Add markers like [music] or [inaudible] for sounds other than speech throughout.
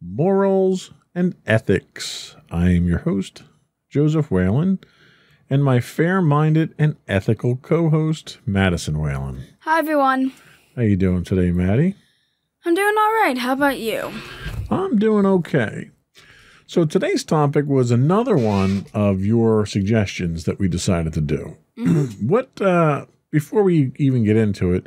Morals and Ethics. I am your host, Joseph Whalen, and my fair minded and ethical co host, Madison Whalen. Hi, everyone. How are you doing today, Maddie? I'm doing all right. How about you? I'm doing okay. So today's topic was another one of your suggestions that we decided to do. [clears throat] what uh before we even get into it,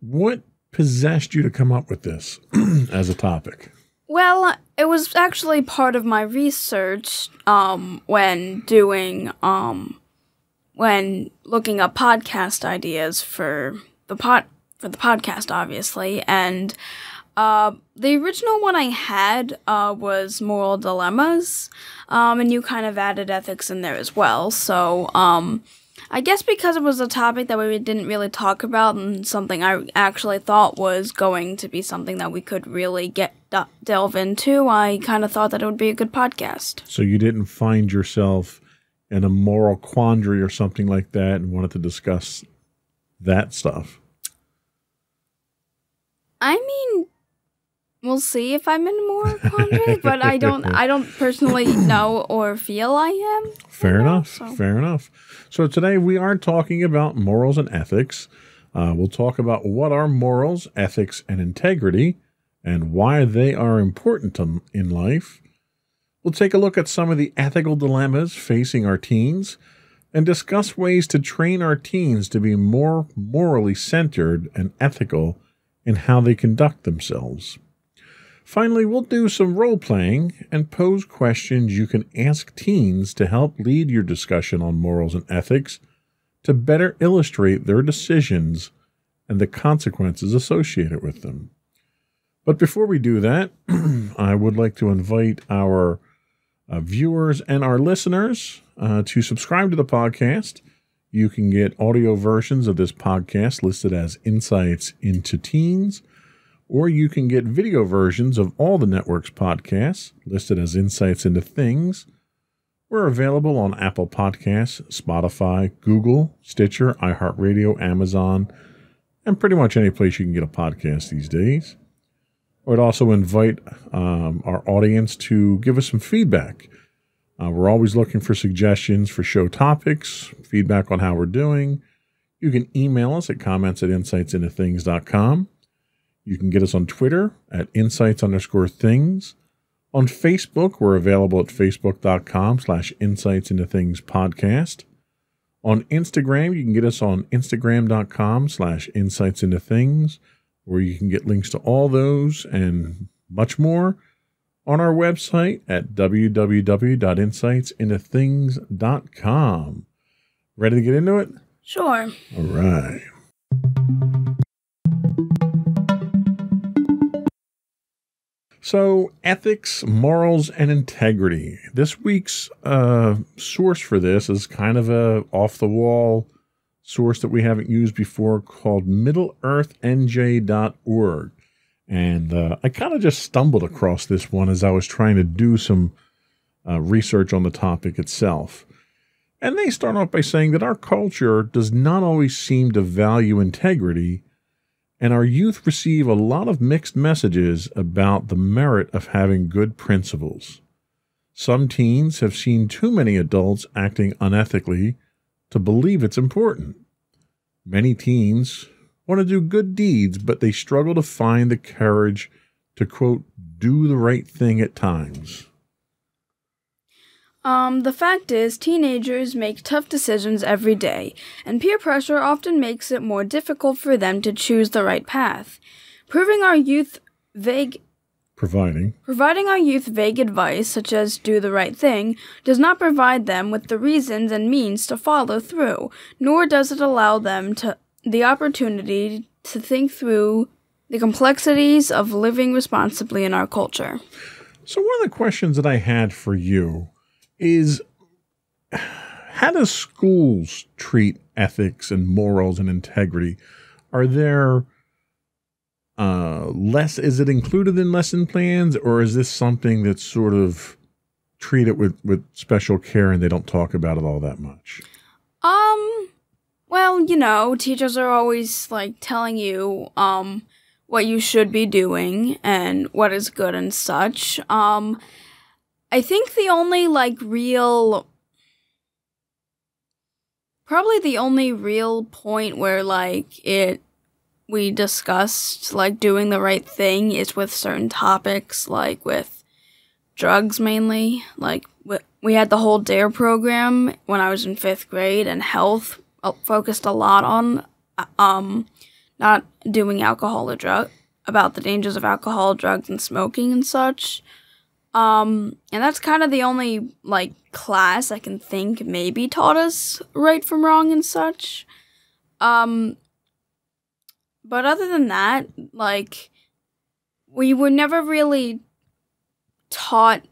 what possessed you to come up with this [clears throat] as a topic? Well, it was actually part of my research um, when doing um, when looking up podcast ideas for the pod for the podcast, obviously, and uh, the original one I had uh, was moral dilemmas, um, and you kind of added ethics in there as well. So um, I guess because it was a topic that we didn't really talk about and something I actually thought was going to be something that we could really get delve into, I kind of thought that it would be a good podcast. So you didn't find yourself in a moral quandary or something like that and wanted to discuss that stuff. I mean, we'll see if I'm in more quandary, [laughs] but I don't. I don't personally know or feel I am. Fair enough. so- Fair enough. So today we are talking about morals and ethics. Uh, we'll talk about what are morals, ethics, and integrity, and why they are important to, in life. We'll take a look at some of the ethical dilemmas facing our teens and discuss ways to train our teens to be more morally centered and ethical in how they conduct themselves. Finally, we'll do some role playing and pose questions you can ask teens to help lead your discussion on morals and ethics to better illustrate their decisions and the consequences associated with them. But before we do that, [clears throat] I would like to invite our uh, viewers and our listeners uh, to subscribe to the podcast. You can get audio versions of this podcast listed as Insights into Teens or you can get video versions of all the network's podcasts listed as Insights into Things. We're available on Apple Podcasts, Spotify, Google, Stitcher, iHeartRadio, Amazon, and pretty much any place you can get a podcast these days. I would also invite um, our audience to give us some feedback. Uh, we're always looking for suggestions for show topics, feedback on how we're doing. You can email us at comments at insightsintothings.com. You can get us on Twitter at insights underscore things. On Facebook, we're available at facebook.com slash insights into things podcast. On Instagram, you can get us on instagram.com slash insights into things, where you can get links to all those and much more on our website at www.insightsintothings.com. Ready to get into it? Sure. All right. So, ethics, morals, and integrity. This week's uh, source for this is kind of a off the wall source that we haven't used before called MiddleEarthNJ.org. And uh, I kind of just stumbled across this one as I was trying to do some uh, research on the topic itself. And they start off by saying that our culture does not always seem to value integrity, and our youth receive a lot of mixed messages about the merit of having good principles. Some teens have seen too many adults acting unethically to believe it's important. Many teens want to do good deeds, but they struggle to find the courage to, quote, do the right thing at times. Um, the fact is, teenagers make tough decisions every day, and peer pressure often makes it more difficult for them to choose the right path. Proving our youth vague Providing. Providing our youth vague advice, such as do the right thing, does not provide them with the reasons and means to follow through, nor does it allow them to the opportunity to think through the complexities of living responsibly in our culture. So one of the questions that I had for you is how do schools treat ethics and morals and integrity? Are there uh, less? Is it included in lesson plans, or is this something that's sort of treated with with special care and they don't talk about it all that much? Um, well, you know, teachers are always like telling you um what you should be doing and what is good and such. Um, I think the only like real probably the only real point where like it we discussed like doing the right thing is with certain topics like with drugs mainly. Like we had the whole DARE program when i was in fifth grade and health uh, focused a lot on uh, um not doing alcohol or drug about the dangers of alcohol drugs and smoking and such um and that's kind of the only like class i can think maybe taught us right from wrong and such um but other than that, like, we were never really taught,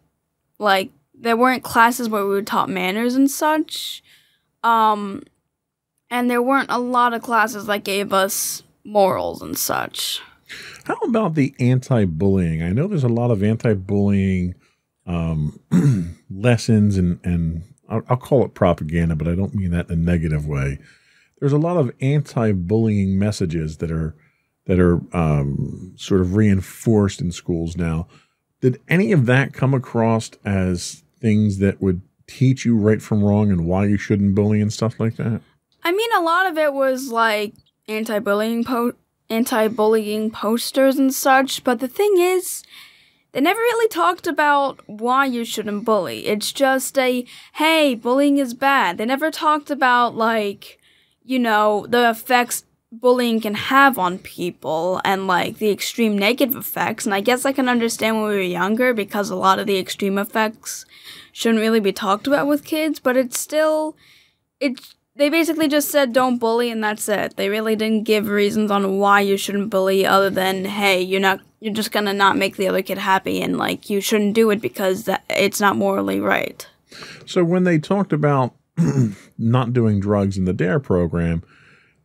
like, there weren't classes where we were taught manners and such. Um, and there weren't a lot of classes that gave us morals and such. How about the anti bullying? I know there's a lot of anti bullying um, [clears throat] lessons and, and I'll, I'll call it propaganda, but I don't mean that in a negative way there's a lot of anti-bullying messages that are that are um, sort of reinforced in schools now. Did any of that come across as things that would teach you right from wrong and why you shouldn't bully and stuff like that? I mean, a lot of it was like anti-bullying anti-bullying posters and such, but the thing is, they never really talked about why you shouldn't bully. It's just a hey, bullying is bad. They never talked about like you know, the effects bullying can have on people and like the extreme negative effects. And I guess I can understand when we were younger because a lot of the extreme effects shouldn't really be talked about with kids, but it's still it's they basically just said don't bully and that's it. They really didn't give reasons on why you shouldn't bully other than hey, you're not you're just going to not make the other kid happy and like you shouldn't do it because that, it's not morally right. So when they talked about [clears throat] not doing drugs in the DARE program,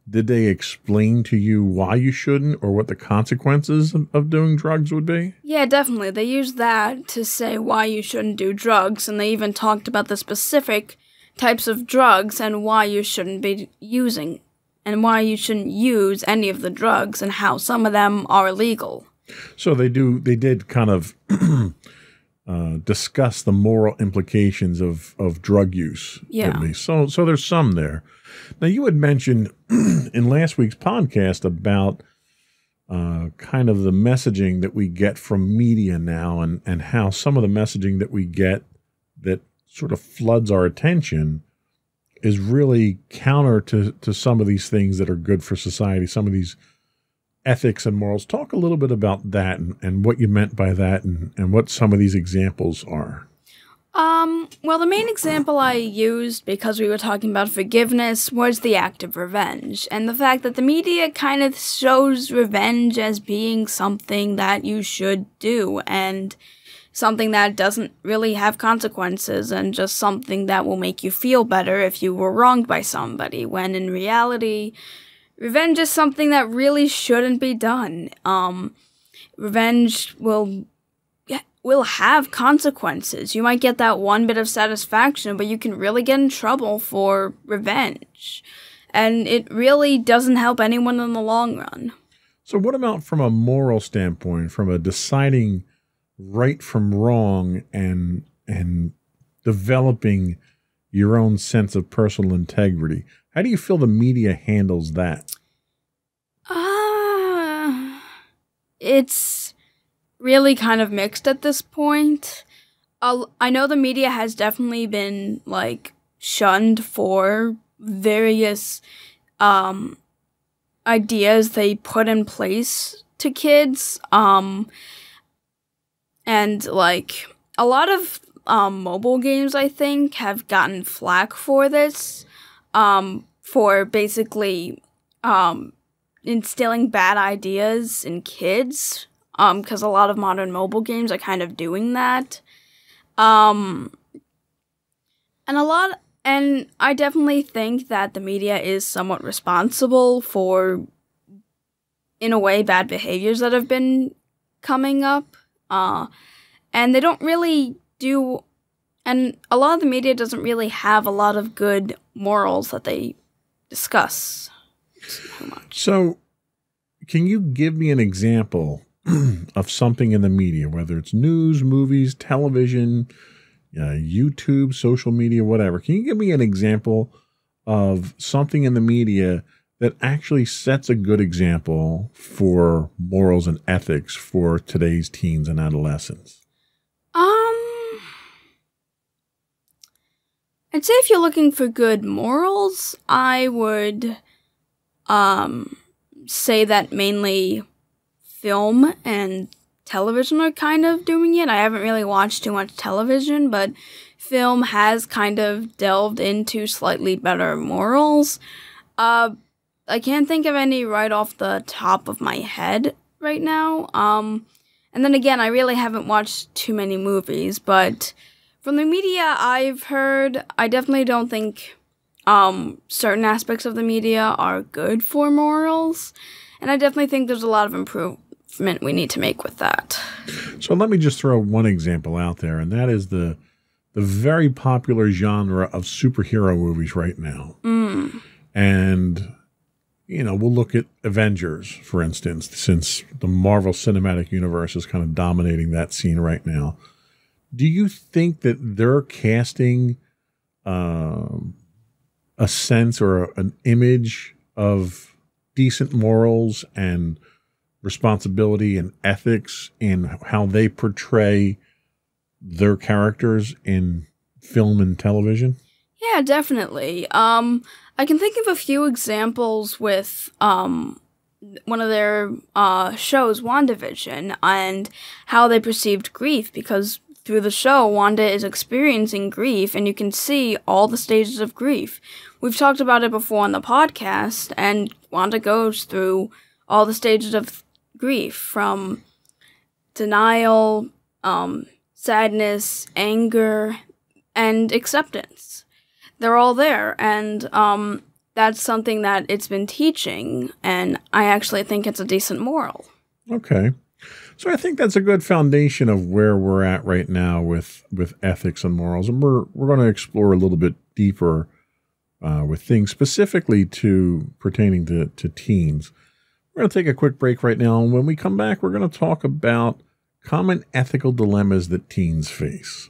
did they explain to you why you shouldn't or what the consequences of, of, doing drugs would be? Yeah, definitely. They used that to say why you shouldn't do drugs, and they even talked about the specific types of drugs and why you shouldn't be using, and why you shouldn't use any of the drugs, and how some of them are illegal. So they do. They did kind of [clears throat] uh, discuss the moral implications of, of drug use. Yeah. At least. So, so there's some there. Now, you had mentioned [clears throat] in last week's podcast about uh, kind of the messaging that we get from media now and, and how some of the messaging that we get that sort of floods our attention is really counter to, to some of these things that are good for society, some of these ethics and morals. Talk a little bit about that and, and what you meant by that and, and what some of these examples are. Um, well, the main example I used because we were talking about forgiveness was the act of revenge, and the fact that the media kind of shows revenge as being something that you should do and something that doesn't really have consequences and just something that will make you feel better if you were wronged by somebody, when in reality, revenge is something that really shouldn't be done. Um, revenge will will have consequences. You might get that one bit of satisfaction, but you can really get in trouble for revenge. And it really doesn't help anyone in the long run. So, what about from a moral standpoint, from a deciding right from wrong and and developing your own sense of personal integrity? How do you feel the media handles that? Uh, it's really kind of mixed at this point. I'll, I know the media has definitely been like shunned for various um, ideas they put in place to kids. Um, and like a lot of um, mobile games, I think, have gotten flack for this. Um, for basically um, instilling bad ideas in kids. Um, because a lot of modern mobile games are kind of doing that. Um, and a lot, and I definitely think that the media is somewhat responsible for, in a way, bad behaviors that have been coming up. Uh, and they don't really do, and a lot of the media doesn't really have a lot of good morals that they discuss so much. So, can you give me an example [clears throat] of something in the media, whether it's news, movies, television, uh, YouTube, social media, whatever? Can you give me an example of something in the media that actually sets a good example for morals and ethics for today's teens and adolescents? Um, I'd say if you're looking for good morals, I would um say that mainly film and television are kind of doing it. I haven't really watched too much television, but film has kind of delved into slightly better morals. Uh I can't think of any right off the top of my head right now. Um and then again, I really haven't watched too many movies, but from the media I've heard, I definitely don't think um, certain aspects of the media are good for morals, and I definitely think there's a lot of improvement we need to make with that. So let me just throw one example out there, and that is the the very popular genre of superhero movies right now. Mm. And you know, we'll look at Avengers, for instance, since the Marvel Cinematic Universe is kind of dominating that scene right now. Do you think that they're casting um, a sense or a, an image of decent morals and responsibility and ethics in how they portray their characters in film and television? Yeah, definitely. Um, I can think of a few examples with um, one of their uh, shows, WandaVision, and how they perceived grief because through the show, Wanda is experiencing grief, and you can see all the stages of grief. We've talked about it before on the podcast, and Wanda goes through all the stages of grief from denial, um, sadness, anger, and acceptance. They're all there, and um, that's something that it's been teaching, and I actually think it's a decent moral. Okay. So I think that's a good foundation of where we're at right now with with ethics and morals, and we're we're going to explore a little bit deeper uh, with things specifically to pertaining to to teens. We're going to take a quick break right now, and when we come back, we're going to talk about common ethical dilemmas that teens face.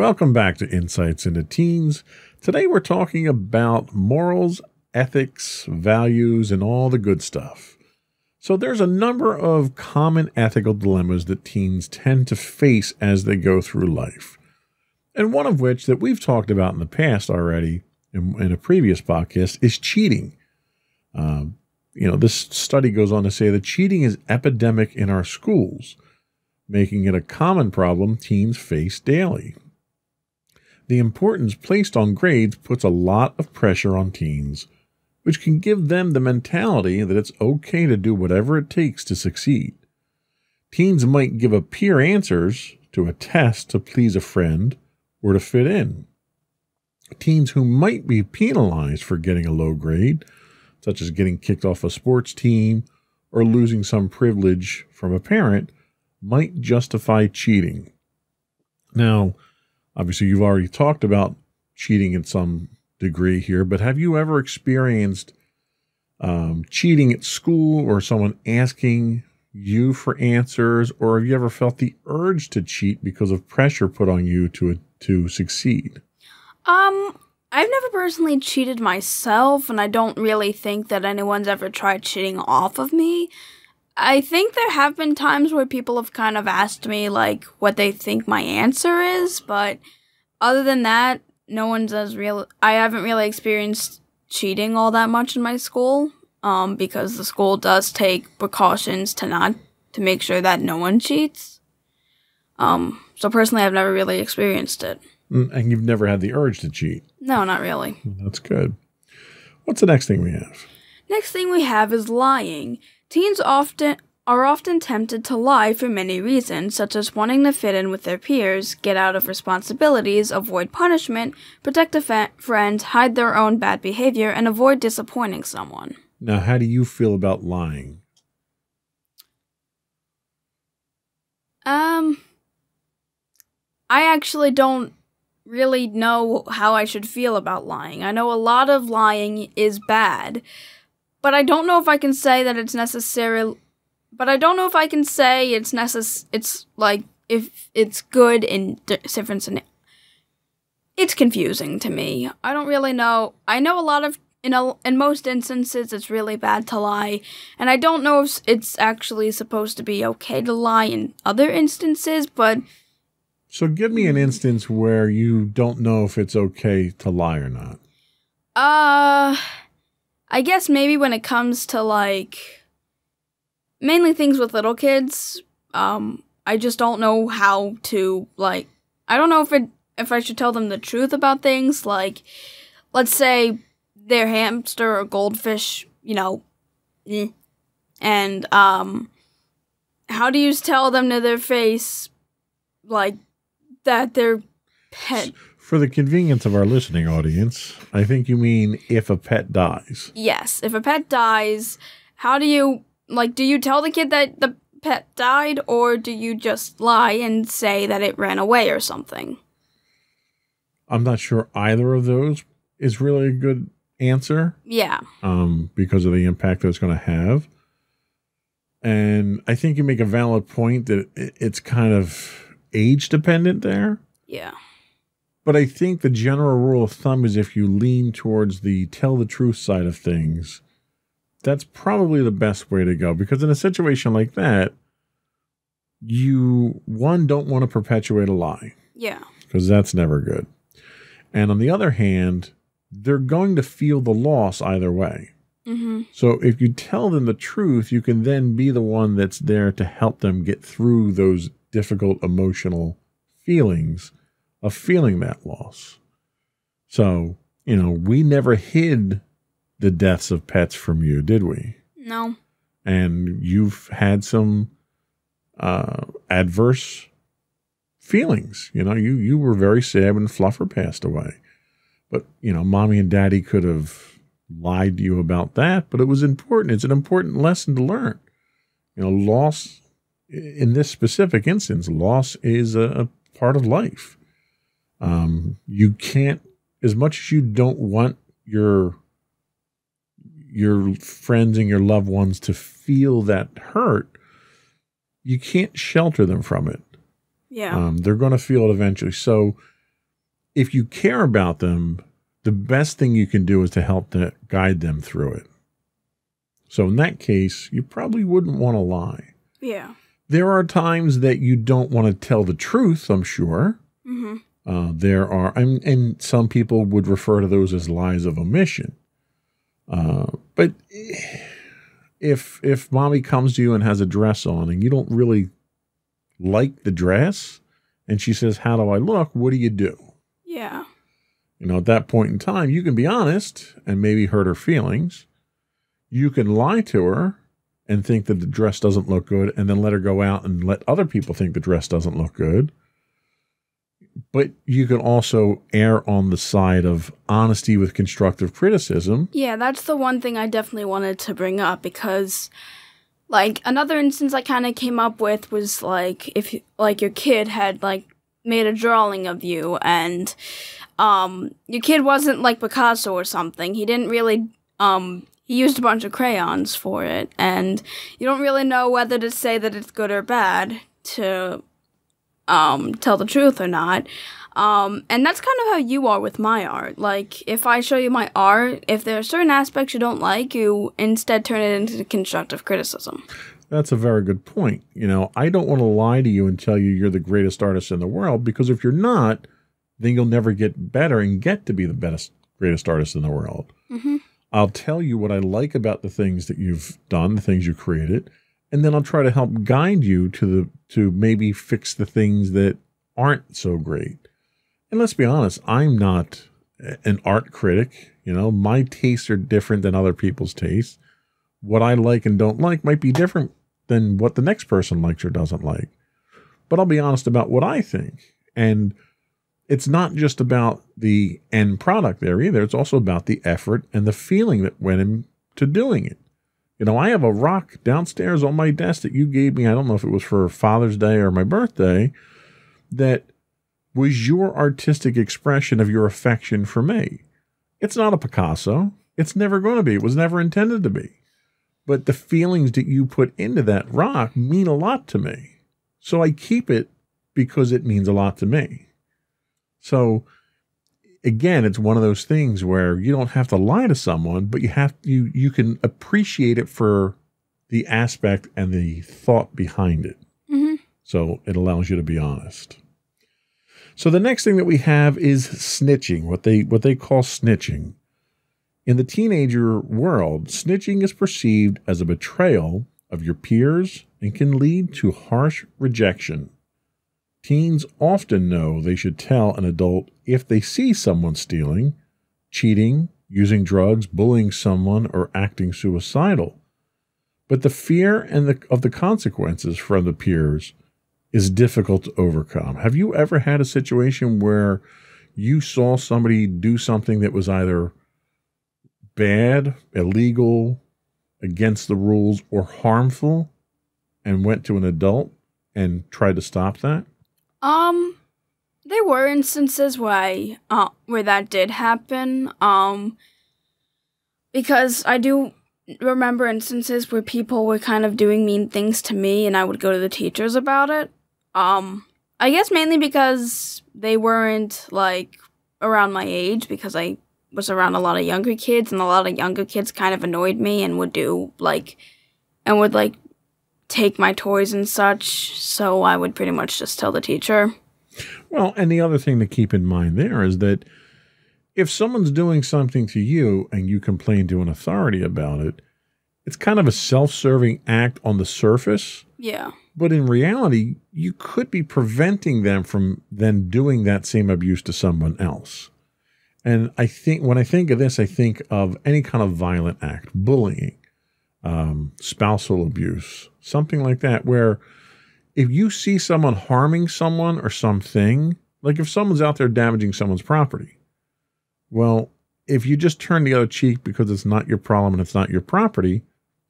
Welcome back to Insights into Teens. Today we're talking about morals, ethics, values, and all the good stuff. So there's a number of common ethical dilemmas that teens tend to face as they go through life. And one of which that we've talked about in the past already in, in a previous podcast is cheating. Um, you know, this study goes on to say that cheating is epidemic in our schools, making it a common problem teens face daily. The importance placed on grades puts a lot of pressure on teens, which can give them the mentality that it's okay to do whatever it takes to succeed. Teens might give up peer answers to a test to please a friend or to fit in. Teens who might be penalized for getting a low grade, such as getting kicked off a sports team or losing some privilege from a parent, might justify cheating. Now, obviously, you've already talked about cheating in some degree here, but have you ever experienced um, cheating at school or someone asking you for answers, or have you ever felt the urge to cheat because of pressure put on you to to succeed? Um, I've never personally cheated myself, and I don't really think that anyone's ever tried cheating off of me. I think there have been times where people have kind of asked me like what they think my answer is, but other than that, no one's as real. I haven't really experienced cheating all that much in my school, um, because the school does take precautions to not to make sure that no one cheats. Um, so personally, I've never really experienced it. Mm, And you've never had the urge to cheat. No, not really. That's good. What's the next thing we have? Next thing we have is lying. Teens often are often tempted to lie for many reasons, such as wanting to fit in with their peers, get out of responsibilities, avoid punishment, protect a fa- friend, hide their own bad behavior, and avoid disappointing someone. Now, how do you feel about lying? Um, I actually don't really know how I should feel about lying. I know a lot of lying is bad, but I don't know if I can say that it's necessary. But I don't know if I can say it's necess. It's like if it's good in di- different scenarios. It's confusing to me. I don't really know. I know a lot of in a, in most instances it's really bad to lie, and I don't know if it's actually supposed to be okay to lie in other instances, but So, give me an instance where you don't know if it's okay to lie or not. Uh, I guess maybe when it comes to like mainly things with little kids, um, I just don't know how to like. I don't know if it if I should tell them the truth about things. Like, let's say their hamster or goldfish, you know, eh, and um, how do you tell them to their face, like that their pet For the convenience of our listening audience, I think you mean if a pet dies. Yes, if a pet dies, how do you like do you tell the kid that the pet died or do you just lie and say that it ran away or something? I'm not sure either of those is really a good answer Yeah. um, because of the impact that it's going to have. And I think you make a valid point that it's kind of age dependent there. Yeah. But I think the general rule of thumb is if you lean towards the tell the truth side of things, that's probably the best way to go. Because in a situation like that, you, one, don't want to perpetuate a lie Yeah. because that's never good. And on the other hand, they're going to feel the loss either way. Mhm. So if you tell them the truth, you can then be the one that's there to help them get through those difficult emotional feelings of feeling that loss. So, you know, we never hid the deaths of pets from you, did we? No. And you've had some uh, adverse feelings. You know, you you were very sad when Fluffer passed away. But, you know, mommy and daddy could have lied to you about that, but it was important. It's an important lesson to learn. You know, loss in this specific instance, loss is a, a part of life. Um, you can't, as much as you don't want your your friends and your loved ones to feel that hurt, you can't shelter them from it. Yeah. Um, they're going to feel it eventually. So, if you care about them, the best thing you can do is to help to guide them through it. So, in that case, you probably wouldn't want to lie. yeah. There are times that you don't want to tell the truth, I'm sure. Mhm. Uh, there are, and, and some people would refer to those as lies of omission. Uh, but if if mommy comes to you and has a dress on and you don't really like the dress, and she says, "How do I look?" What do you do? Yeah. You know, at that point in time, you can be honest and maybe hurt her feelings. You can lie to her and think that the dress doesn't look good and then let her go out and let other people think the dress doesn't look good. But you can also err on the side of honesty with constructive criticism. Yeah, that's the one thing I definitely wanted to bring up because like another instance I kind of came up with was like if like your kid had like made a drawing of you and um your kid wasn't like Picasso or something. He didn't really um he used a bunch of crayons for it and you don't really know whether to say that it's good or bad to um tell the truth or not. Um, and that's kind of how you are with my art. Like, if I show you my art, if there are certain aspects you don't like, you instead turn it into constructive criticism. That's a very good point. You know, I don't want to lie to you and tell you you're the greatest artist in the world because if you're not, then you'll never get better and get to be the best, greatest artist in the world. Mm-hmm. I'll tell you what I like about the things that you've done, the things you created, and then I'll try to help guide you to the to maybe fix the things that aren't so great. And let's be honest, I'm not an art critic. You know, my tastes are different than other people's tastes. What I like and don't like might be different than what the next person likes or doesn't like. But I'll be honest about what I think. And it's not just about the end product there either. It's also about the effort and the feeling that went into doing it. You know, I have a rock downstairs on my desk that you gave me. I don't know if it was for Father's Day or my birthday that was your artistic expression of your affection for me. It's not a Picasso. It's never going to be. It was never intended to be. But the feelings that you put into that rock mean a lot to me. So I keep it because it means a lot to me. So again, it's one of those things where you don't have to lie to someone, but you have you you can appreciate it for the aspect and the thought behind it. Mm-hmm. So it allows you to be honest. So the next thing that we have is snitching, what they what they call snitching. In the teenager world, snitching is perceived as a betrayal of your peers and can lead to harsh rejection. Teens often know they should tell an adult if they see someone stealing, cheating, using drugs, bullying someone, or acting suicidal. But the fear and the, of the consequences from the peers is difficult to overcome. Have you ever had a situation where you saw somebody do something that was either bad, illegal, against the rules, or harmful and went to an adult and tried to stop that? Um, there were instances where uh, where that did happen. Um, because I do remember instances where people were kind of doing mean things to me, and I would go to the teachers about it. Um, I guess mainly because they weren't like around my age because I was around a lot of younger kids and a lot of younger kids kind of annoyed me and would do like and would like take my toys and such, so I would pretty much just tell the teacher. Well, and the other thing to keep in mind there is that if someone's doing something to you and you complain to an authority about it, it's kind of a self serving act on the surface. Yeah. But in reality, you could be preventing them from then doing that same abuse to someone else. And I think when I think of this, I think of any kind of violent act, bullying, um, spousal abuse, something like that, where if you see someone harming someone or something, like if someone's out there damaging someone's property, well, if you just turn the other cheek because it's not your problem and it's not your property,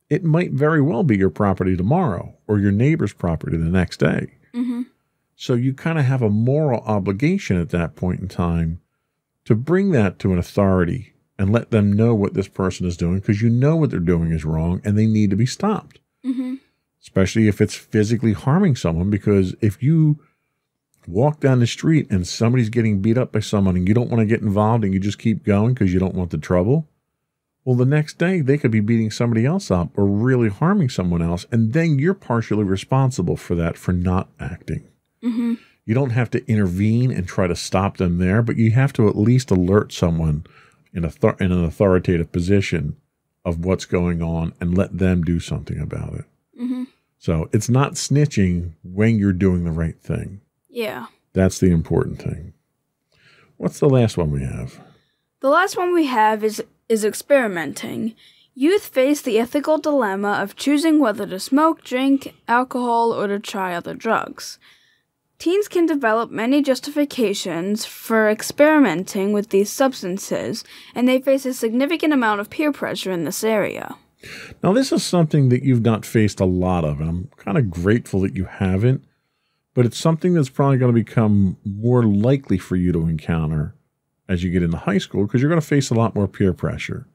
it might very well be your property tomorrow or your neighbor's property the next day. Mm-hmm. So you kind of have a moral obligation at that point in time to bring that to an authority and let them know what this person is doing because you know what they're doing is wrong and they need to be stopped. Mm-hmm. Especially if it's physically harming someone, because if you walk down the street and somebody's getting beat up by someone and you don't want to get involved and you just keep going because you don't want the trouble, well, the next day they could be beating somebody else up or really harming someone else. And then you're partially responsible for that for not acting. Mm-hmm. You don't have to intervene and try to stop them there, but you have to at least alert someone in, a th- in an authoritative position of what's going on and let them do something about it. Mm-hmm. So it's not snitching when you're doing the right thing. Yeah. That's the important thing. What's the last one we have? The last one we have is is experimenting. Youth face the ethical dilemma of choosing whether to smoke, drink alcohol, or to try other drugs. Teens can develop many justifications for experimenting with these substances, and they face a significant amount of peer pressure in this area. Now, this is something that you've not faced a lot of, and I'm kind of grateful that you haven't, but it's something that's probably going to become more likely for you to encounter as you get into high school because you're going to face a lot more peer pressure.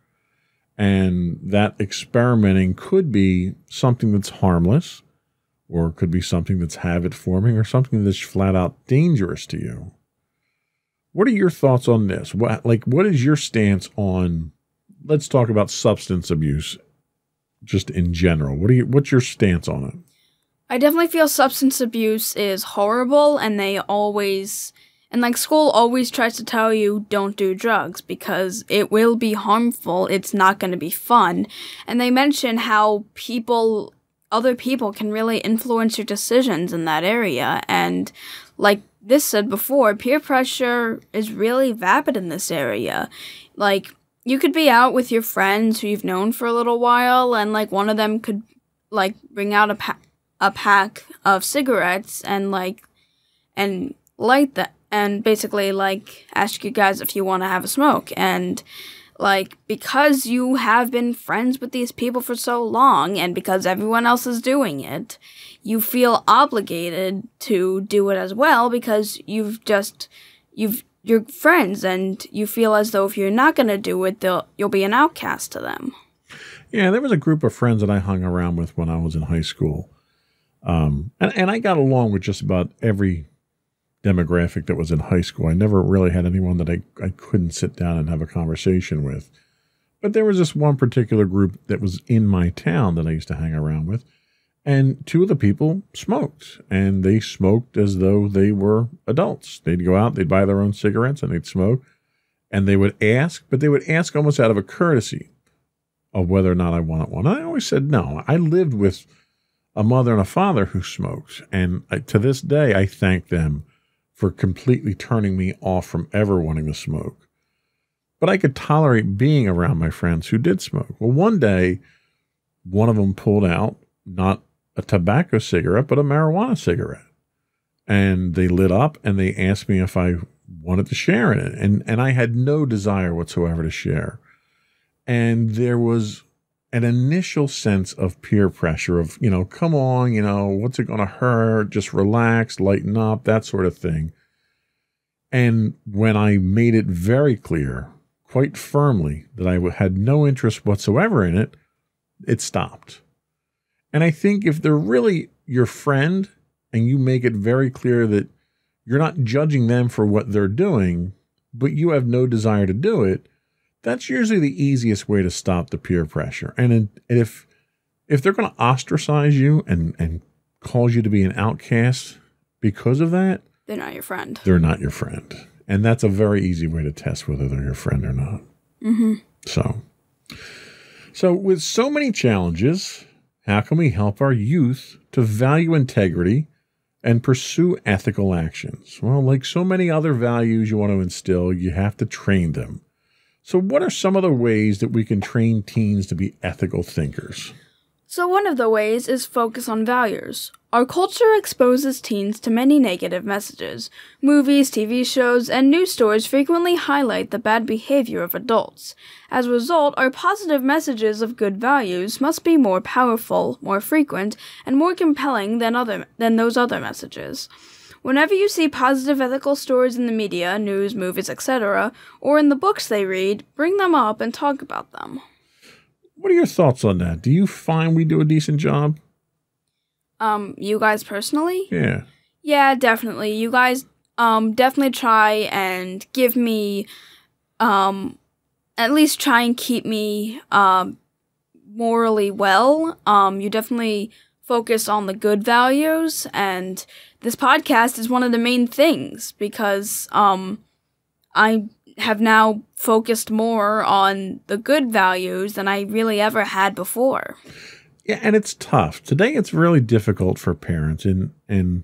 And that experimenting could be something that's harmless, or it could be something that's habit forming, or something that's flat out dangerous to you. What are your thoughts on this? What like what is your stance on let's talk about substance abuse just in general. What do you what's your stance on it? I definitely feel substance abuse is horrible and they always and like school always tries to tell you don't do drugs because it will be harmful, it's not going to be fun. And they mention how people other people can really influence your decisions in that area and like this said before, peer pressure is really vapid in this area. Like you could be out with your friends who you've known for a little while and like one of them could like bring out a pa- a pack of cigarettes and like and light that and basically like ask you guys if you want to have a smoke and like because you have been friends with these people for so long and because everyone else is doing it you feel obligated to do it as well because you've just you've you're friends and you feel as though if you're not going to do it they'll you'll be an outcast to them. Yeah there was a group of friends that i hung around with when i was in high school. Um, and, and i got along with just about every demographic that was in high school i never really had anyone that I, I couldn't sit down and have a conversation with but there was this one particular group that was in my town that i used to hang around with and two of the people smoked, and they smoked as though they were adults. They'd go out, they'd buy their own cigarettes, and they'd smoke. And they would ask, but they would ask almost out of a courtesy of whether or not I wanted one. I always said no. I lived with a mother and a father who smoked. And I, to this day, I thank them for completely turning me off from ever wanting to smoke. But I could tolerate being around my friends who did smoke. Well, one day, one of them pulled out not a tobacco cigarette, but a marijuana cigarette. And they lit up and they asked me if I wanted to share in it. And, and I had no desire whatsoever to share. And there was an initial sense of peer pressure of, you know, come on, you know, what's it going to hurt? Just relax, lighten up, that sort of thing. And when I made it very clear, quite firmly, that I had no interest whatsoever in it, it stopped. And I think if they're really your friend and you make it very clear that you're not judging them for what they're doing, but you have no desire to do it, that's usually the easiest way to stop the peer pressure. And if if they're going to ostracize you and and cause you to be an outcast because of that, they're not your friend. They're not your friend. And that's a very easy way to test whether they're your friend or not. Mm-hmm. So, so with so many challenges, how can we help our youth to value integrity and pursue ethical actions? Well, like so many other values you want to instill, you have to train them. So, what are some of the ways that we can train teens to be ethical thinkers? So, one of the ways is focus on values. Our culture exposes teens to many negative messages. Movies, TV shows, and news stories frequently highlight the bad behavior of adults. As a result, our positive messages of good values must be more powerful, more frequent, and more compelling than other than those other messages. Whenever you see positive ethical stories in the media, news, movies, etc., or in the books they read, bring them up and talk about them. What are your thoughts on that? Do you find we do a decent job? Um, you guys personally? Yeah. Yeah, definitely. You guys um definitely try and give me um at least try and keep me um morally well. Um you definitely focus on the good values and this podcast is one of the main things because um I have now focused more on the good values than I really ever had before. Yeah, and it's tough. Today it's really difficult for parents and and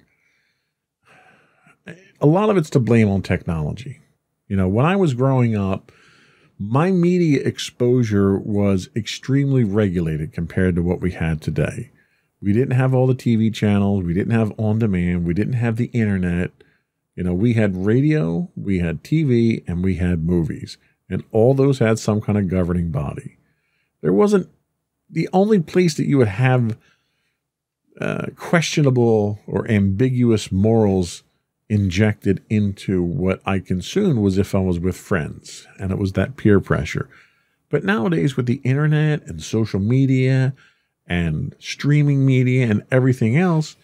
a lot of it's to blame on technology. You know, when I was growing up, my media exposure was extremely regulated compared to what we had today. We didn't have all the TV channels, we didn't have on demand, we didn't have the internet. You know, we had radio, we had TV, and we had movies, and all those had some kind of governing body. There wasn't the only place that you would have uh, questionable or ambiguous morals injected into what I consumed was if I was with friends, and it was that peer pressure. But nowadays, with the internet and social media and streaming media and everything else,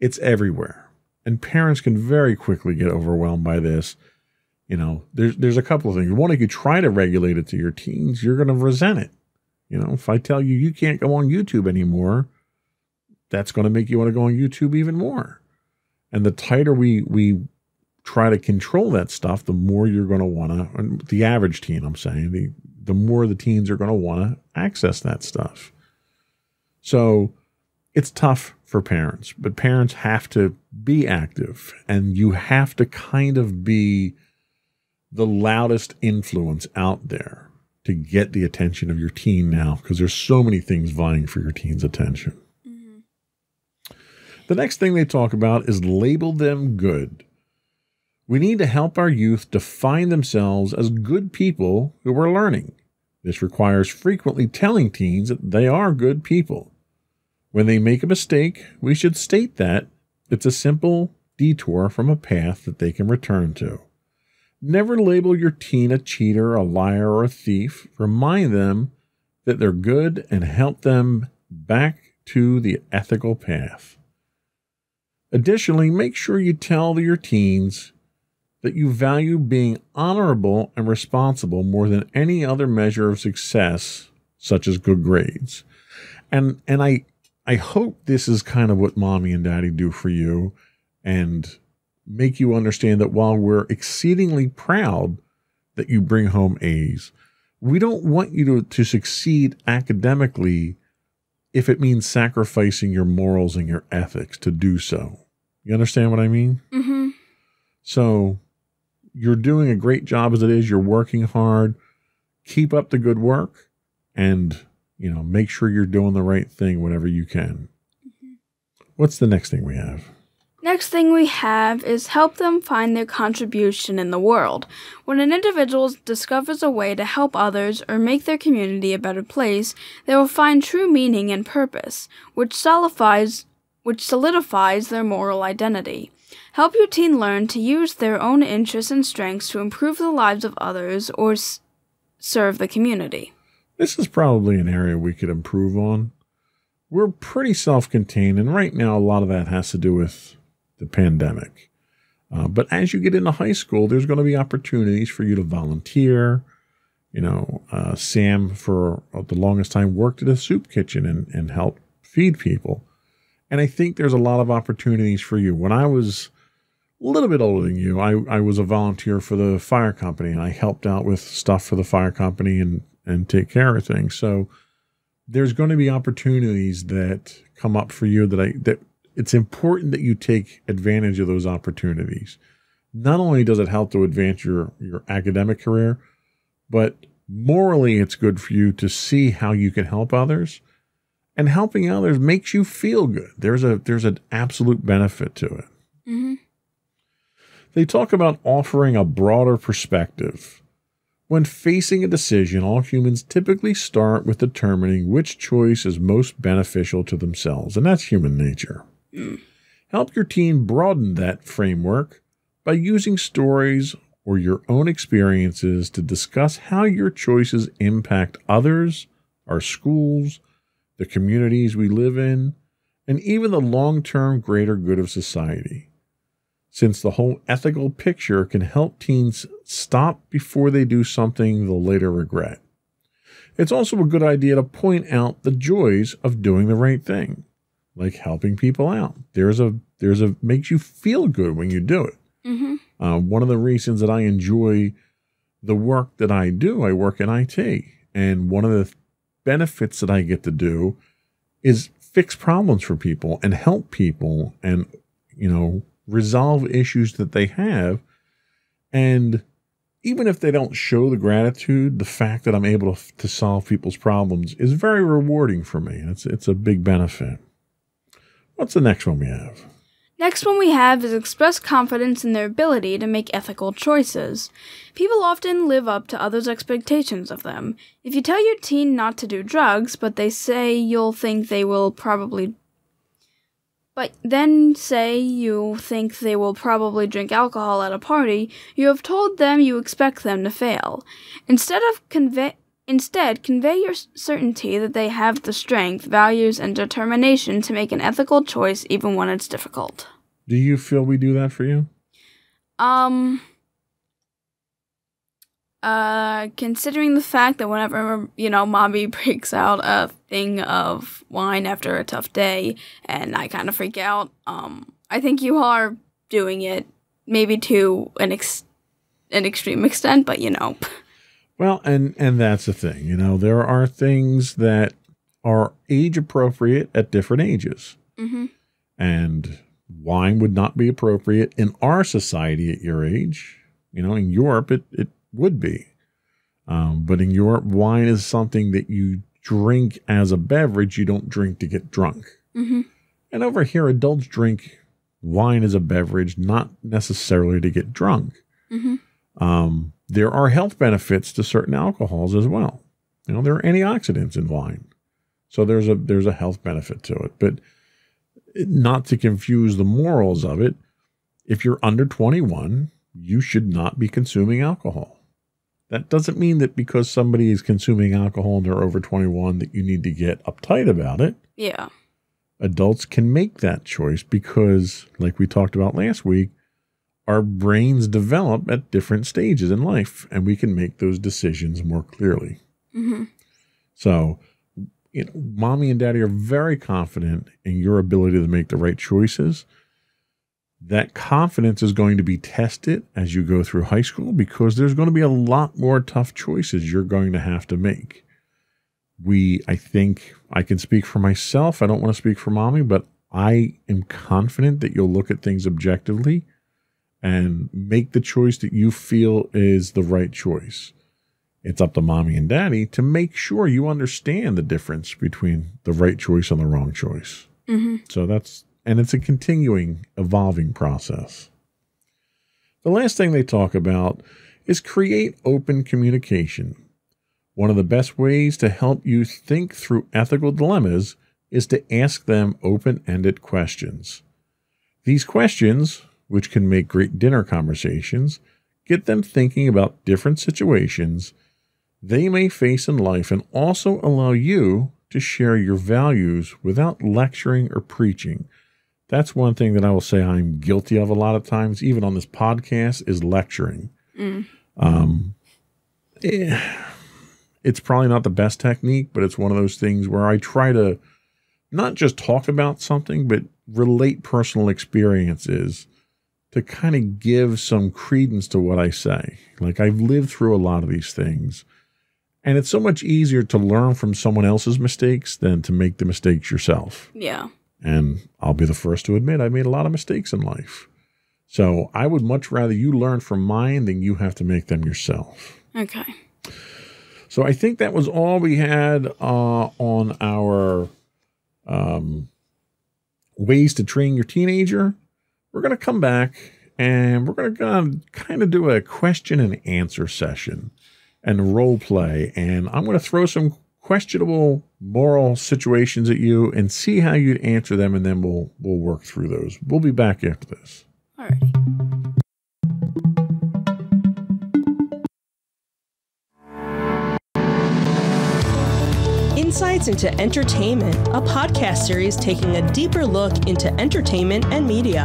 it's everywhere. And parents can very quickly get overwhelmed by this. You know, there's there's a couple of things. One, if you try to regulate it to your teens, you're going to resent it. You know, if I tell you you can't go on YouTube anymore, that's going to make you want to go on YouTube even more. And the tighter we we try to control that stuff, the more you're going to want to. The average teen, I'm saying, the the more the teens are going to want to access that stuff. So it's tough for parents, but parents have to be active, and you have to kind of be the loudest influence out there to get the attention of your teen now because there's so many things vying for your teen's attention. Mm-hmm. The next thing they talk about is label them good. We need to help our youth define themselves as good people who are learning. This requires frequently telling teens that they are good people. When they make a mistake, we should state that it's a simple detour from a path that they can return to. Never label your teen a cheater, a liar, or a thief. Remind them that they're good and help them back to the ethical path. Additionally, make sure you tell your teens that you value being honorable and responsible more than any other measure of success, such as good grades. And and I I hope this is kind of what mommy and daddy do for you and make you understand that while we're exceedingly proud that you bring home A's, we don't want you to, to succeed academically if it means sacrificing your morals and your ethics to do so. You understand what I mean? Mm-hmm. So you're doing a great job as it is. You're working hard. Keep up the good work and, you know, make sure you're doing the right thing whenever you can. Mm-hmm. What's the next thing we have? Next thing we have is help them find their contribution in the world. When an individual discovers a way to help others or make their community a better place, they will find true meaning and purpose, which solidifies which solidifies their moral identity. Help your teen learn to use their own interests and strengths to improve the lives of others or s- serve the community. This is probably an area we could improve on. We're pretty self contained, and right now, a lot of that has to do with the pandemic. Uh, but as you get into high school, there's going to be opportunities for you to volunteer. You know, uh, Sam, for the longest time, worked at a soup kitchen and, and helped feed people. And I think there's a lot of opportunities for you. When I was a little bit older than you, I, I was a volunteer for the fire company and I helped out with stuff for the fire company and, and take care of things. So there's going to be opportunities that come up for you that I that it's important that you take advantage of those opportunities. Not only does it help to advance your, your academic career, but morally, it's good for you to see how you can help others. And helping others makes you feel good. There's a there's an absolute benefit to it. Mm-hmm. They talk about offering a broader perspective. When facing a decision, all humans typically start with determining which choice is most beneficial to themselves, and that's human nature. Help your teen broaden that framework by using stories or your own experiences to discuss how your choices impact others, our schools, the communities we live in, and even the long term greater good of society. Since the whole ethical picture can help teens stop before they do something they'll later regret. It's also a good idea to point out the joys of doing the right thing. like helping people out. There's a there's a makes you feel good when you do it. Mm-hmm. Uh, one of the reasons that I enjoy the work that I do, I work in IT, and one of the benefits that I get to do is fix problems for people and help people, and you know resolve issues that they have, and even if they don't show the gratitude, the fact that I'm able to, to solve people's problems is very rewarding for me. It's it's a big benefit. What's the next one we have? Next one we have is express confidence in their ability to make ethical choices. People often live up to others' expectations of them. If you tell your teen not to do drugs, but they say you'll think they will probably but then say you think they will probably drink alcohol at a party, you have told them you expect them to fail. Instead of convey Instead, convey your certainty that they have the strength, values, and determination to make an ethical choice even when it's difficult. Do you feel we do that for you? Um, uh, considering the fact that whenever, you know, mommy [laughs] breaks out a thing of wine after a tough day and I kind of freak out, um, I think you are doing it maybe to an ex- an extreme extent, but you know. Well, and and that's the thing. You know, there are things that are age appropriate at different ages, Mm-hmm. and wine would not be appropriate in our society at your age. You know, in Europe, it it would be, um, but in Europe, wine is something that you drink as a beverage. You don't drink to get drunk. Mm-hmm. And over here, adults drink wine as a beverage, not necessarily to get drunk. Mm-hmm. Um, there are health benefits to certain alcohols as well. You know, there are antioxidants in wine, so there's a there's a health benefit to it. But not to confuse the morals of it, if you're under 21, you should not be consuming alcohol. That doesn't mean that because somebody is consuming alcohol and they're over 21 that you need to get uptight about it Yeah. adults can make that choice because, like we talked about last week, our brains develop at different stages in life and we can make those decisions more clearly. Mm-hmm. So, you know, mommy and daddy are very confident in your ability to make the right choices. That confidence is going to be tested as you go through high school because there's going to be a lot more tough choices you're going to have to make. We i think i can speak for myself. I don't want to speak for mommy but i am confident that you'll look at things objectively and make the choice that you feel is the right choice. It's up to mommy and daddy to make sure you understand the difference between the right choice and the wrong choice. Mm-hmm. so that's and it's a continuing evolving process the last thing they talk about is create open communication one of the best ways to help you think through ethical dilemmas is to ask them open ended questions. These questions, which can make great dinner conversations, get them thinking about different situations they may face in life and also allow you to share your values without lecturing or preaching. That's one thing that I will say I'm guilty of a lot of times, even on this podcast, is lecturing. Mm. Um, eh, it's probably not the best technique, but it's one of those things where I try to not just talk about something, but relate personal experiences to kind of give some credence to what I say. Like I've lived through a lot of these things, and it's so much easier to learn from someone else's mistakes than to make the mistakes yourself. Yeah. And I'll be the first to admit I made a lot of mistakes in life. So I would much rather you learn from mine than you have to make them yourself. Okay. So I think that was all we had uh, on our um, ways to train your teenager. We're going to come back and we're going to kind of do a question and answer session and role play. And I'm going to throw some questionable moral situations at you and see how you'd answer them, and then we'll we'll work through those. We'll be back after this. All right. Insights into Entertainment, a podcast series taking a deeper look into entertainment and media.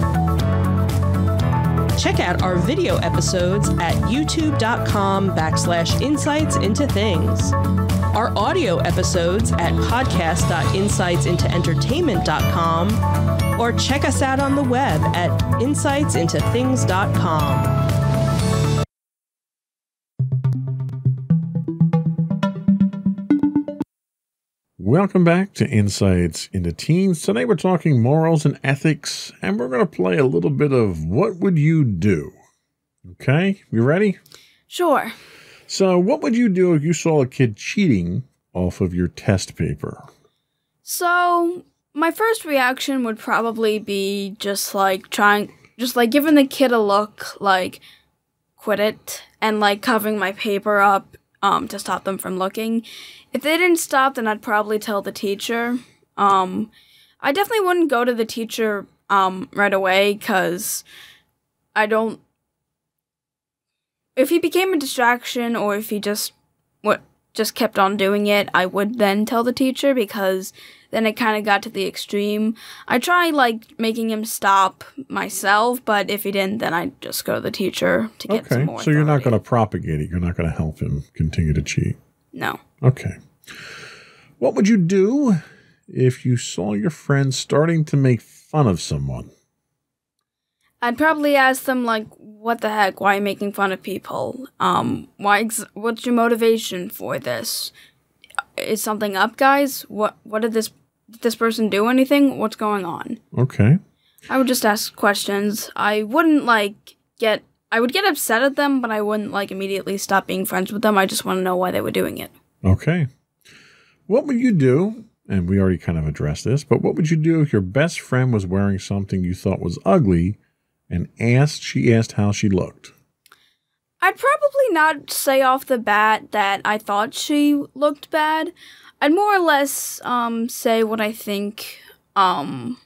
Check out our video episodes at youtube.com backslash insights into things. Our audio episodes at podcast.insightsintoentertainment.com or check us out on the web at insightsintothings.com. Welcome back to Insights into Teens. Today we're talking morals and ethics, and we're going to play a little bit of What Would You Do? Okay, you ready? Sure. So, what would you do if you saw a kid cheating off of your test paper? So, my first reaction would probably be just like trying, just like giving the kid a look, like, quit it, and like covering my paper up um, to stop them from looking. If they didn't stop, then I'd probably tell the teacher. Um, I definitely wouldn't go to the teacher um, right away because I don't. If he became a distraction or if he just what just kept on doing it, I would then tell the teacher because then it kind of got to the extreme. I try like making him stop myself, but if he didn't, then I'd just go to the teacher to get okay, some more. so you're not going to propagate it. You're not going to help him continue to cheat. No. Okay. What would you do if you saw your friend starting to make fun of someone? I'd probably ask them like, "What the heck? Why are you making fun of people? Um, why? Ex- what's your motivation for this? Is something up, guys? What? What did this? Did this person do anything? What's going on?" Okay. I would just ask questions. I wouldn't like get. I would get upset at them, but I wouldn't like immediately stop being friends with them. I just want to know why they were doing it. Okay. What would you do? And we already kind of addressed this, but what would you do if your best friend was wearing something you thought was ugly and asked she asked how she looked? I'd probably not say off the bat that I thought she looked bad. I'd more or less um, say what I think. Um,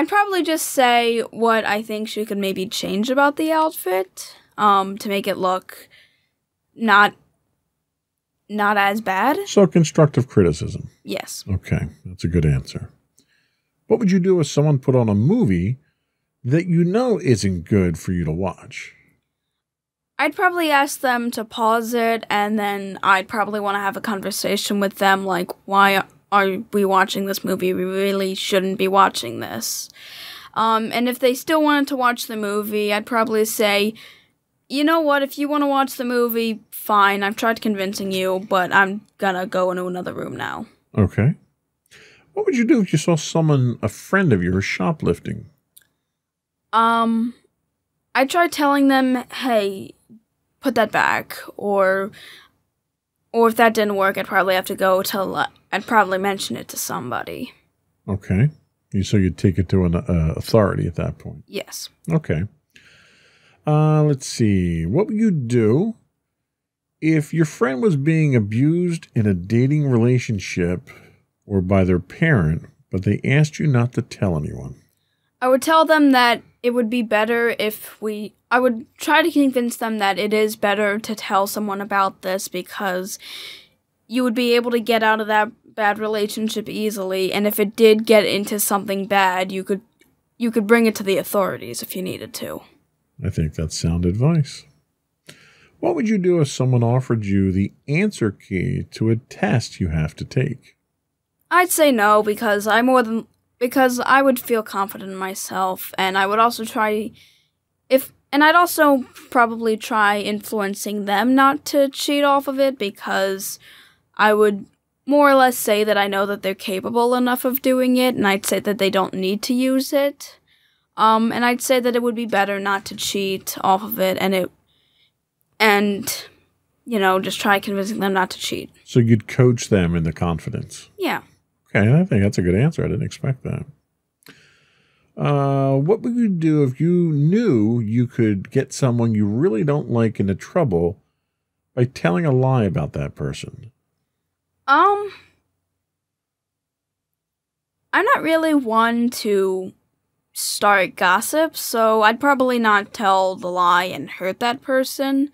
I'd probably just say what I think she could maybe change about the outfit um, to make it look not not as bad. So constructive criticism. Yes. Okay, that's a good answer. What would you do if someone put on a movie that you know isn't good for you to watch? I'd probably ask them to pause it and then I'd probably want to have a conversation with them like why are we watching this movie? We really shouldn't be watching this. Um, and if they still wanted to watch the movie, I'd probably say, you know what, if you want to watch the movie, fine. I've tried convincing you, but I'm gonna go into another room now. Okay. What would you do if you saw someone, a friend of yours, shoplifting? Um, I tried telling them, hey, put that back, or, or if that didn't work, I'd probably have to go to, I'd probably mention it to somebody. Okay. You so you'd take it to an uh, authority at that point. Yes. Okay. Uh, let's see. What would you do if your friend was being abused in a dating relationship or by their parent, but they asked you not to tell anyone? I would tell them that it would be better if we. I would try to convince them that it is better to tell someone about this because you would be able to get out of that bad relationship easily, and if it did get into something bad, you could you could bring it to the authorities if you needed to. I think that's sound advice. What would you do if someone offered you the answer key to a test you have to take? I'd say no because I more than because I would feel confident in myself and I would also try if and I'd also probably try influencing them not to cheat off of it because I would more or less say that I know that they're capable enough of doing it and I'd say that they don't need to use it. Um and I'd say that it would be better not to cheat off of it and it and you know just try convincing them not to cheat. So you'd coach them into confidence. Yeah. Okay, I think that's a good answer. I didn't expect that. Uh, what would you do if you knew you could get someone you really don't like into trouble by telling a lie about that person? Um I'm not really one to start gossip, so I'd probably not tell the lie and hurt that person.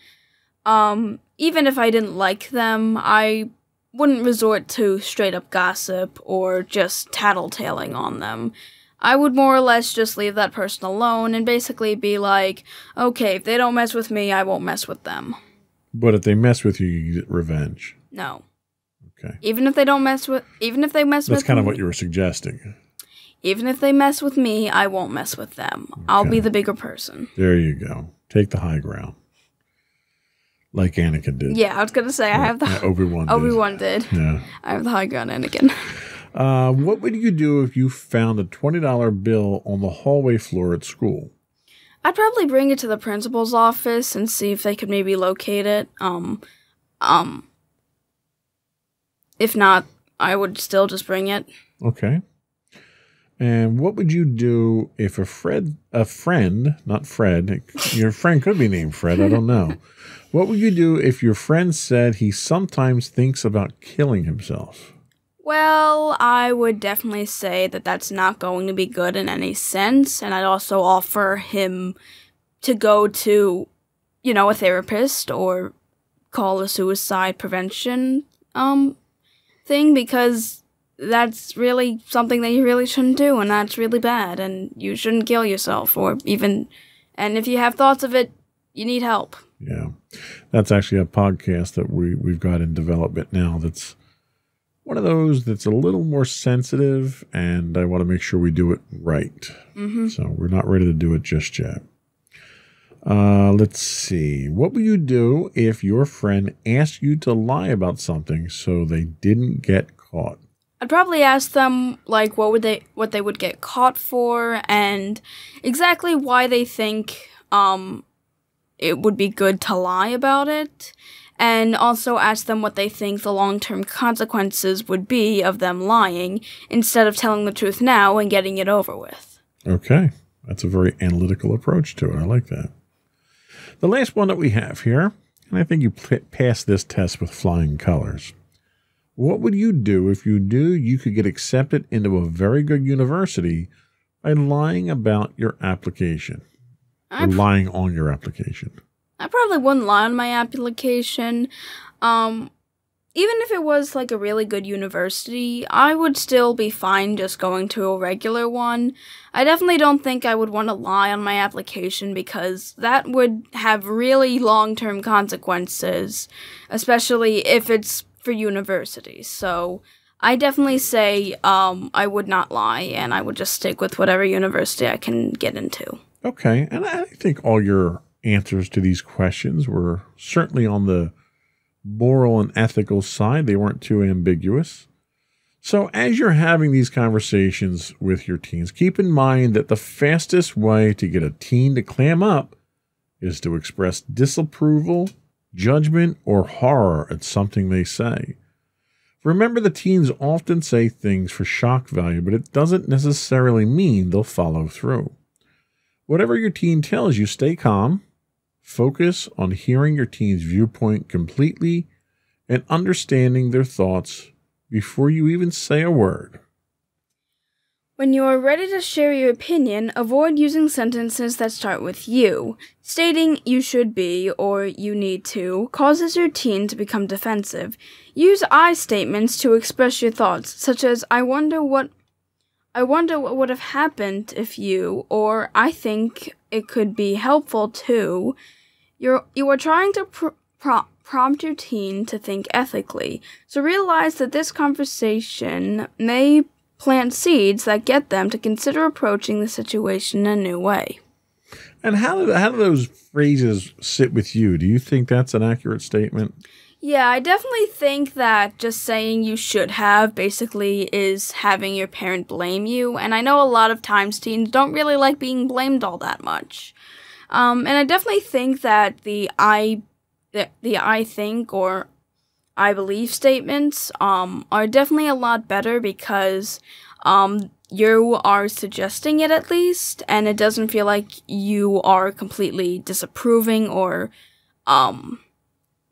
Um, even if I didn't like them, I wouldn't resort to straight up gossip or just tattletaling on them. I would more or less just leave that person alone and basically be like, okay, if they don't mess with me, I won't mess with them. But if they mess with you, you get revenge. No. Okay. Even if they don't mess with, even if they mess with That's with kind of what you were suggesting. even if they mess with me, I won't mess with them. I'll be the bigger person. There you go. Take the high ground. Like Anakin did. Yeah, I was gonna say I have the Obi Wan. Obi Wan did. Yeah. I have the high ground, Anakin. [laughs] Uh, what would you do if you found a twenty dollar bill on the hallway floor at school? I'd probably bring it to the principal's office and see if they could maybe locate it. Um, um. If not, I would still just bring it. Okay. And what would you do if a Fred, a friend, not Fred, your friend could be named Fred, I don't know. [laughs] What would you do if your friend said he sometimes thinks about killing himself? Well, I would definitely say that that's not going to be good in any sense, and I'd also offer him to go to, you know, a therapist or call a suicide prevention um thing because that's really something that you really shouldn't do and that's really bad and you shouldn't kill yourself or even and if you have thoughts of it, you need help. Yeah. That's actually a podcast that we, we've got in development now that's one of those that's a little more sensitive, and I want to make sure we do it right. Mhm. So we're not ready to do it just yet. Uh, let's see. What would you do if your friend asked you to lie about something so they didn't get caught? I'd probably ask them like what would they what they would get caught for and exactly why they think um it would be good to lie about it and also ask them what they think the long-term consequences would be of them lying instead of telling the truth now and getting it over with. Okay. That's a very analytical approach to it. I like that. The last one that we have here, and I think you p- passed this test with flying colors. What would you do if you knew you could get accepted into a very good university by lying about your application? Or lying on your application. I probably wouldn't lie on my application. Um, even if it was like a really good university, I would still be fine just going to a regular one. I definitely don't think I would want to lie on my application because that would have really long term consequences, especially if it's for universities. So I definitely say um, I would not lie and I would just stick with whatever university I can get into. Okay. And I think all your answers to these questions were certainly on the moral and ethical side. They weren't too ambiguous. So, as you're having these conversations with your teens, keep in mind that the fastest way to get a teen to clam up is to express disapproval, judgment, or horror at something they say. Remember, the teens often say things for shock value, but it doesn't necessarily mean they'll follow through. Whatever your teen tells you, stay calm, focus on hearing your teen's viewpoint completely, and understanding their thoughts before you even say a word. When you are ready to share your opinion, avoid using sentences that start with you. Stating you should be or you need to causes your teen to become defensive. Use I statements to express your thoughts, such as I wonder what I wonder what would have happened if you or I think it could be helpful to. You're you are trying to pr- pro- prompt your teen to think ethically. So realize that this conversation may plant seeds that get them to consider approaching the situation in a new way. And how do, how do those phrases sit with you? Do you think that's an accurate statement? Yeah, I definitely think that just saying you should have basically is having your parent blame you, and I know a lot of times teens don't really like being blamed all that much. Um, and I definitely think that the I, the, the I think or I believe statements um, are definitely a lot better because um, you are suggesting it at least, and it doesn't feel like you are completely disapproving or, um,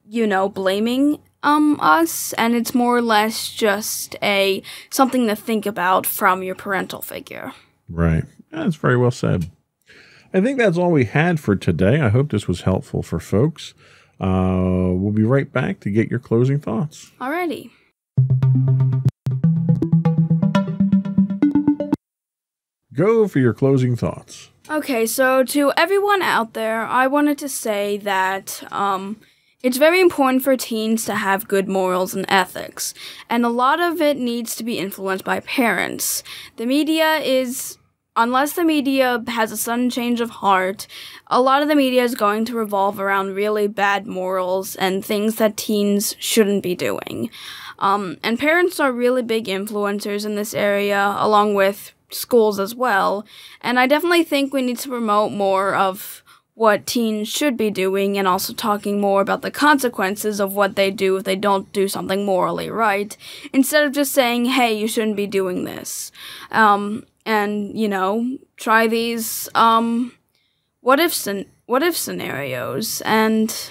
you know, blaming um us and it's more or less just a something to think about from your parental figure. Right. That's very well said. I think that's all we had for today. I hope this was helpful for folks. Uh, we'll be right back to get your closing thoughts. Alrighty. Go for your closing thoughts. Okay, so to everyone out there, I wanted to say that um, it's very important for teens to have good morals and ethics, and a lot of it needs to be influenced by parents. The media is, unless the media has a sudden change of heart, a lot of the media is going to revolve around really bad morals and things that teens shouldn't be doing. Um, and parents are really big influencers in this area, along with schools as well. And I definitely think we need to promote more of what teens should be doing and also talking more about the consequences of what they do if they don't do something morally right, instead of just saying, hey, you shouldn't be doing this. Um, and, you know, try these um, what if, scen- what if scenarios and,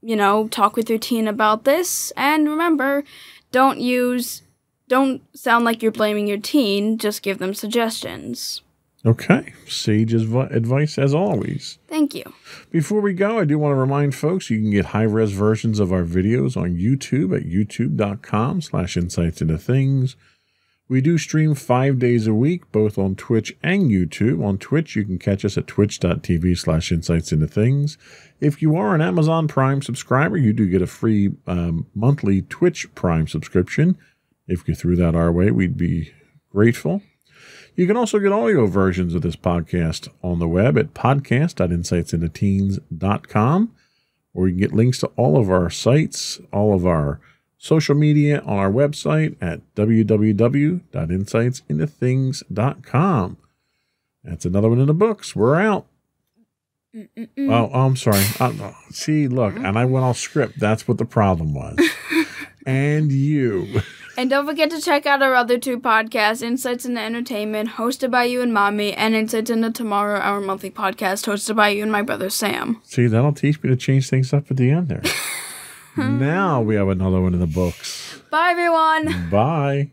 you know, talk with your teen about this. And remember, don't use don't sound like you're blaming your teen, just give them suggestions. Okay. Sage advice as always. Thank you. Before we go, I do want to remind folks you can get high-res versions of our videos on YouTube at youtube.com slash insights into things. We do stream five days a week, both on Twitch and YouTube. On Twitch, you can catch us at twitch.tv slash insights into things. If you are an Amazon Prime subscriber, you do get a free um, monthly Twitch Prime subscription. If you threw that our way, we'd be grateful. You can also get audio versions of this podcast on the web at podcast.insightsintoteens.com, or you can get links to all of our sites, all of our social media on our website at www.insightsintothings.com. That's another one in the books. We're out. Oh, oh, I'm sorry. Uh, see, look, and I went off script. That's what the problem was. [laughs] and you. And don't forget to check out our other two podcasts, Insights into Entertainment, hosted by you and Mommy, and Insights into Tomorrow, our monthly podcast, hosted by you and my brother Sam. See, that'll teach me to change things up at the end there. [laughs] now we have another one in the books. Bye, everyone. Bye.